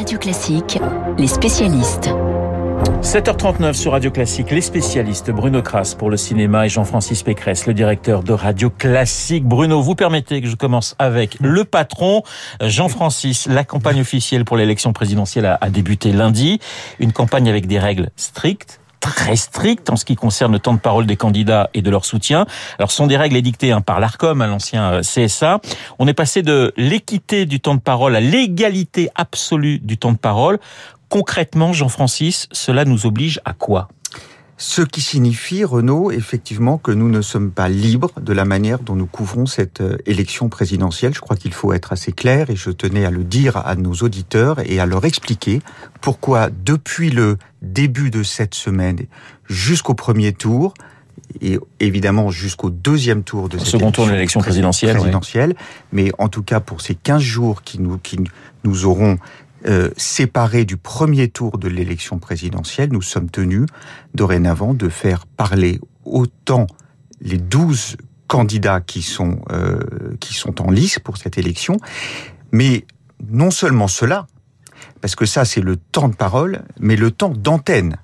Radio Classique, les spécialistes. 7h39 sur Radio Classique, les spécialistes Bruno Kras pour le cinéma et Jean-Francis Pécresse, le directeur de Radio Classique. Bruno, vous permettez que je commence avec le patron, Jean-Francis. La campagne officielle pour l'élection présidentielle a, a débuté lundi. Une campagne avec des règles strictes très strictes en ce qui concerne le temps de parole des candidats et de leur soutien. Alors, ce sont des règles édictées hein, par l'ARCOM, à l'ancien euh, CSA. On est passé de l'équité du temps de parole à l'égalité absolue du temps de parole. Concrètement, Jean-Francis, cela nous oblige à quoi? Ce qui signifie, Renaud, effectivement, que nous ne sommes pas libres de la manière dont nous couvrons cette euh, élection présidentielle. Je crois qu'il faut être assez clair et je tenais à le dire à nos auditeurs et à leur expliquer pourquoi, depuis le début de cette semaine jusqu'au premier tour, et évidemment jusqu'au deuxième tour de cette second tour de l'élection présidentielle, présidentielle mais en tout cas pour ces 15 jours qui nous, qui nous auront euh, séparés du premier tour de l'élection présidentielle, nous sommes tenus dorénavant de faire parler autant les 12 candidats qui sont, euh, qui sont en lice pour cette élection, mais non seulement cela, parce que ça c'est le temps de parole, mais le temps d'antenne.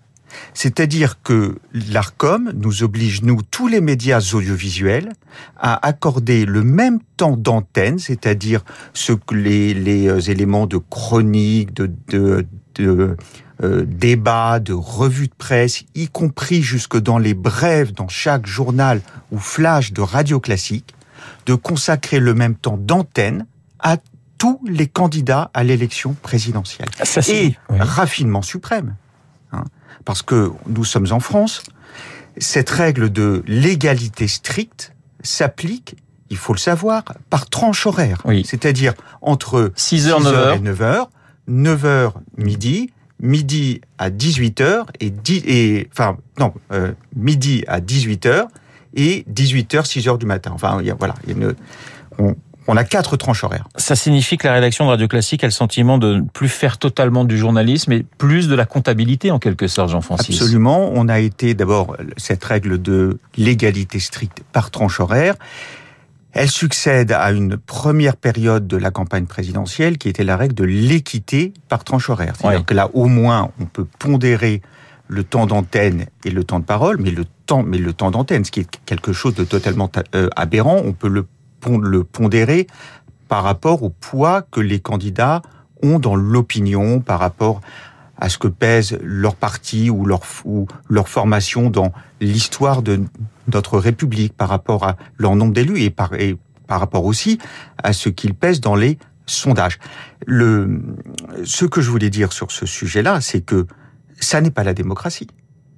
C'est-à-dire que l'ARCOM nous oblige, nous, tous les médias audiovisuels, à accorder le même temps d'antenne, c'est-à-dire ce que les, les euh, éléments de chronique, de, de, de euh, débats, de revues de presse, y compris jusque dans les brèves, dans chaque journal ou flash de radio classique, de consacrer le même temps d'antenne à tous les candidats à l'élection présidentielle. Ça, Et raffinement suprême parce que nous sommes en France, cette règle de l'égalité stricte s'applique, il faut le savoir, par tranche horaire. Oui. C'est-à-dire entre 6h, 9h. et 9h, 9h midi, midi à 18h et, 10, et enfin non, euh, midi à 18h et 18h 6h du matin. Enfin voilà, il y a une, on, on a quatre tranches horaires. Ça signifie que la rédaction de Radio Classique a le sentiment de ne plus faire totalement du journalisme, mais plus de la comptabilité en quelque sorte, Jean-Francis. Absolument. On a été d'abord cette règle de l'égalité stricte par tranche horaire. Elle succède à une première période de la campagne présidentielle qui était la règle de l'équité par tranche horaire. C'est-à-dire Ouais. que là, au moins, on peut pondérer le temps d'antenne et le temps de parole, mais le temps, mais le temps d'antenne, ce qui est quelque chose de totalement euh, aberrant, on peut le, le pondérer par rapport au poids que les candidats ont dans l'opinion, par rapport à ce que pèse leur parti ou leur, ou leur formation dans l'histoire de notre République, par rapport à leur nombre d'élus et par, et par rapport aussi à ce qu'ils pèsent dans les sondages. Le, ce que je voulais dire sur ce sujet-là, c'est que ça n'est pas la démocratie.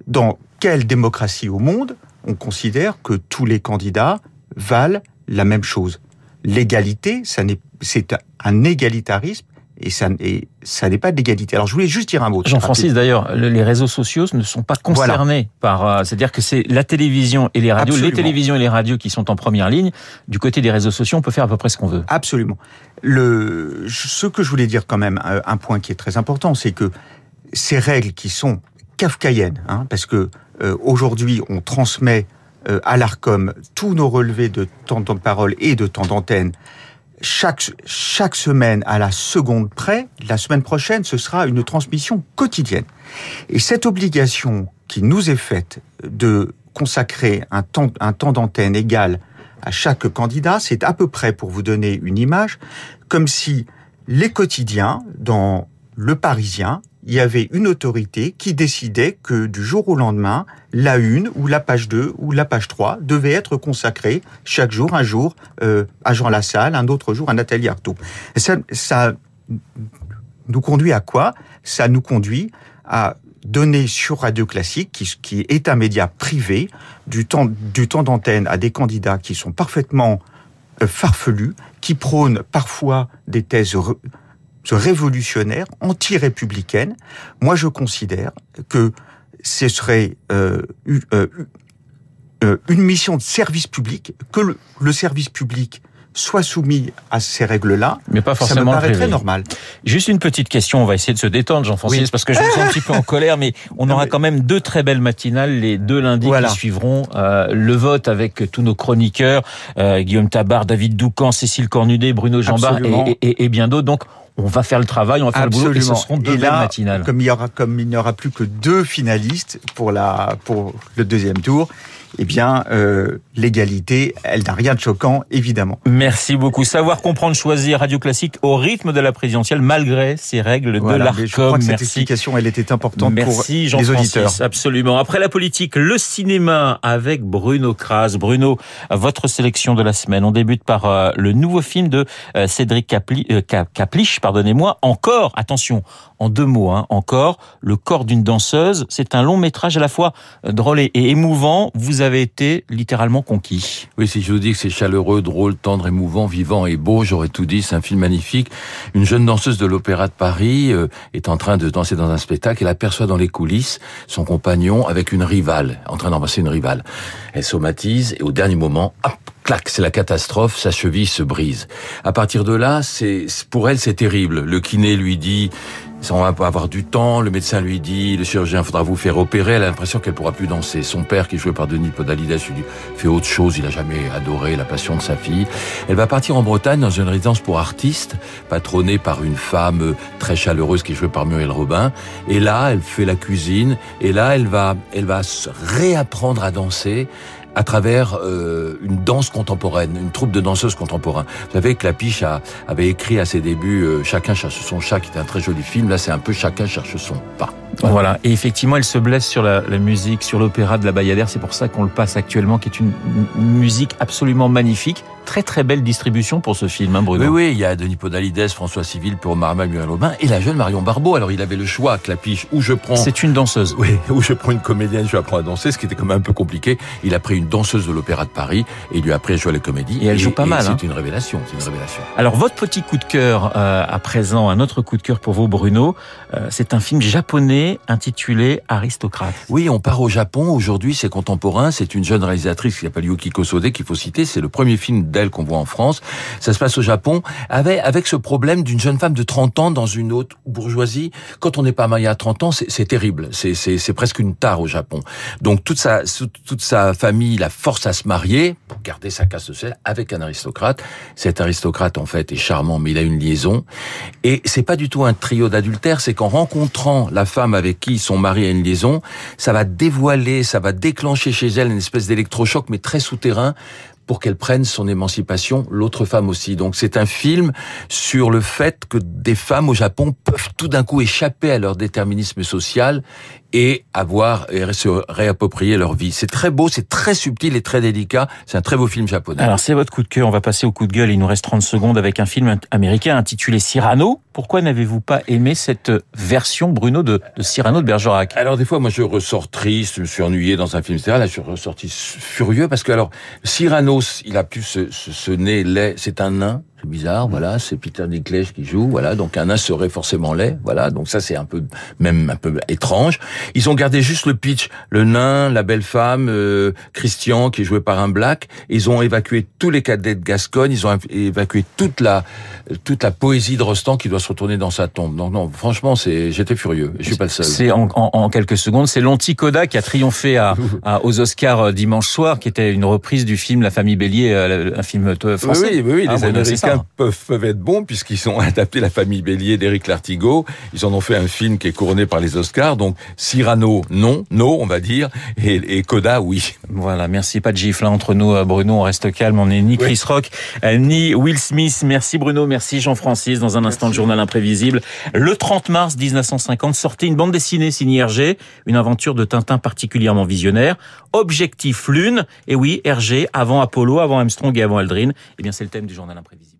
Dans quelle démocratie au monde on considère que tous les candidats valent la même chose L'égalité, ça n'est, c'est un égalitarisme et ça, et ça n'est pas de l'égalité. Alors je voulais juste dire un mot. Jean-Francis, d'ailleurs, le- les réseaux sociaux ne sont pas concernés par. euh, C'est-à-dire que c'est la télévision et les radios, Absolument. les télévisions et les radios qui sont en première ligne. Du côté des réseaux sociaux, on peut faire à peu près ce qu'on veut. Absolument. Le, ce que je voulais dire quand même, un, un point qui est très important, c'est que ces règles qui sont kafkaïennes, hein, parce que euh, aujourd'hui on transmet euh, à l'Arcom tous nos relevés de temps de parole et de temps d'antenne chaque, chaque semaine à la seconde près. La semaine prochaine, ce sera une transmission quotidienne. Et cette obligation qui nous est faite de consacrer un temps, un temps d'antenne égal à chaque candidat, c'est à peu près, pour vous donner une image, comme si les quotidiens, dans Le Parisien, il y avait une autorité qui décidait que du jour au lendemain, la une ou la page 2 ou la page 3 devait être consacrée chaque jour, un jour euh, à Jean Lassalle, un autre jour à Nathalie Arthaud. Ça nous conduit à quoi? Ça nous conduit à donner sur Radio Classique, qui, qui est un média privé, du temps, du temps d'antenne à des candidats qui sont parfaitement euh, farfelus, qui prônent parfois des thèses re- révolutionnaires, anti-républicaines. Moi, je considère que ce serait euh, euh, euh, une mission de service public, que le service public soit soumis à ces règles-là, Mais pas ça me forcément paraît très normal. Juste une petite question, on va essayer de se détendre, Jean-Francis, Oui. parce que je me sens un petit peu en colère, mais on Non, aura mais- quand même deux très belles matinales, les deux lundis Voilà. qui suivront euh, le vote avec tous nos chroniqueurs, euh, Guillaume Tabar, David Doucan, Cécile Cornudet, Bruno Jambard et, et- et bien d'autres. Donc, on va faire le travail, on va faire Absolument. le boulot, et ce seront deux Et là, matinales. Comme il y aura, n'y aura plus que deux finalistes pour la, pour le deuxième tour, eh bien, euh, l'égalité, elle n'a rien de choquant, évidemment. Merci beaucoup. Savoir comprendre, choisir Radio Classique au rythme de la présidentielle, malgré ces règles Voilà, de mais je crois l'ARCOM. que cette Merci. explication, elle était importante Merci pour les auditeurs. absolument. Après la politique, le cinéma avec Bruno Kras. Bruno, votre sélection de la semaine. On débute par euh, le nouveau film de euh, Cédric Capli, euh, pardonnez-moi. Encore, attention, en deux mots, hein, encore, Le corps d'une danseuse. C'est un long métrage à la fois drôle et et émouvant. Vous avez été littéralement conquis. Oui, si je vous dis que c'est chaleureux, drôle, tendre, émouvant, vivant et beau, j'aurais tout dit. C'est un film magnifique. Une jeune danseuse de l'Opéra de Paris euh, est en train de danser dans un spectacle. Elle aperçoit dans les coulisses son compagnon avec une rivale, en train d'embrasser une rivale. Elle somatise et au dernier moment, hop, clac, c'est la catastrophe. Sa cheville se brise. À partir de là, c'est pour elle c'est terrible. Le kiné lui dit on va avoir du temps. Le médecin lui dit, le chirurgien faudra vous faire opérer. Elle a l'impression qu'elle pourra plus danser. Son père, qui est joué par Denis Podalides, lui fait autre chose. Il a jamais adoré la passion de sa fille. Elle va partir en Bretagne dans une résidence pour artistes, patronnée par une femme très chaleureuse qui est jouée par Muriel Robin. Et là, elle fait la cuisine. Et là, elle va, elle va réapprendre à danser à travers euh, une danse contemporaine, une troupe de danseuses contemporaines. Vous savez que Lapiche a, avait écrit à ses débuts euh, Chacun cherche son chat, qui était un très joli film. Là, c'est un peu Chacun cherche son pas. Voilà. Et effectivement, elle se blesse sur la, la musique, sur l'opéra de la Bayadère. C'est pour ça qu'on le passe actuellement, qui est une musique absolument magnifique. Très très belle distribution pour ce film, hein, Bruno. Oui, oui, il y a Denis Podalides, François Civil, Pierrot Marmal, Muriel Robin et la jeune Marion Barbeau. Alors, il avait le choix, Clapiche, où je prends... C'est une danseuse. Oui, où je prends une comédienne, je lui apprends à danser, ce qui était quand même un peu compliqué. Il a pris une danseuse de l'Opéra de Paris et lui a appris à jouer à la comédie. Et elle joue pas mal, C'est hein. une révélation, c'est une révélation. Alors votre petit coup de cœur euh, à présent, un autre coup de cœur pour vous, Bruno, euh, c'est un film japonais intitulé Aristocrate. Oui, on part au Japon. Aujourd'hui, c'est contemporain. C'est une jeune réalisatrice qui s'appelle Yuki Kosode qu'il faut citer. C'est le premier film qu'on voit en France. Ça se passe au Japon avec, ce problème d'une jeune femme de 30 ans dans une haute bourgeoisie. Quand on n'est pas marié à 30 ans, c'est terrible. C'est presque une tare au Japon. Donc toute sa, toute sa famille la force à se marier pour garder sa caste sociale avec un aristocrate. Cet aristocrate, en fait, est charmant, mais il a une liaison. Et c'est pas du tout un trio d'adultère, c'est qu'en rencontrant la femme avec qui son mari a une liaison, ça va dévoiler, ça va déclencher chez elle une espèce d'électrochoc, mais très souterrain, pour qu'elle prenne son émancipation, l'autre femme aussi. Donc c'est un film sur le fait que des femmes au Japon peuvent tout d'un coup échapper à leur déterminisme social et avoir et se réapproprier leur vie. C'est très beau, c'est très subtil et très délicat. C'est un très beau film japonais. Alors c'est votre coup de cœur, on va passer au coup de gueule, il nous reste 30 secondes avec un film américain intitulé Cyrano. Pourquoi n'avez-vous pas aimé cette version, Bruno, de, de Cyrano de Bergerac? Alors des fois, moi, je ressors triste, je me suis ennuyé dans un film, etc. Là, je suis ressorti furieux parce que alors Cyrano, il a plus ce, ce, ce nez laid, c'est un nain. C'est bizarre, voilà, c'est Peter Dinklage qui joue, voilà, donc un nain serait forcément laid, voilà, donc ça c'est un peu, même un peu étrange. Ils ont gardé juste le pitch, le nain, la belle femme, euh, Christian qui est joué par un black. Ils ont évacué tous les cadets de Gascogne, ils ont évacué toute la, toute la poésie de Rostand qui doit se retourner dans sa tombe. Donc non, franchement, c'est, j'étais furieux. Je suis pas le seul. C'est en, en, en quelques secondes, c'est l'Anticoda qui a triomphé à, à- aux Oscars euh, dimanche soir, qui était une reprise du film La famille Bélier, euh, un film euh, français. Oui, oui, oui, Ah, les Américains peuvent, peuvent être bons puisqu'ils ont adapté La famille Bélier d'Éric Lartigot. Ils en ont fait un film qui est couronné par les Oscars. Donc Cyrano, non, non, on va dire, et, et Coda, oui. Voilà, merci. Pas de gifle entre nous, euh, Bruno. On reste calme. On n'est ni Chris Rock, euh, ni Will Smith. Merci Bruno, merci Jean-Francis. Dans un instant, le journal imprévisible. Le 30 mars 1950, sortait une bande dessinée signée Hergé, une aventure de Tintin particulièrement visionnaire. Objectif Lune. Et oui, Hergé, avant Apollo, avant Armstrong et avant Aldrin. Eh bien, c'est le thème du journal imprévisible.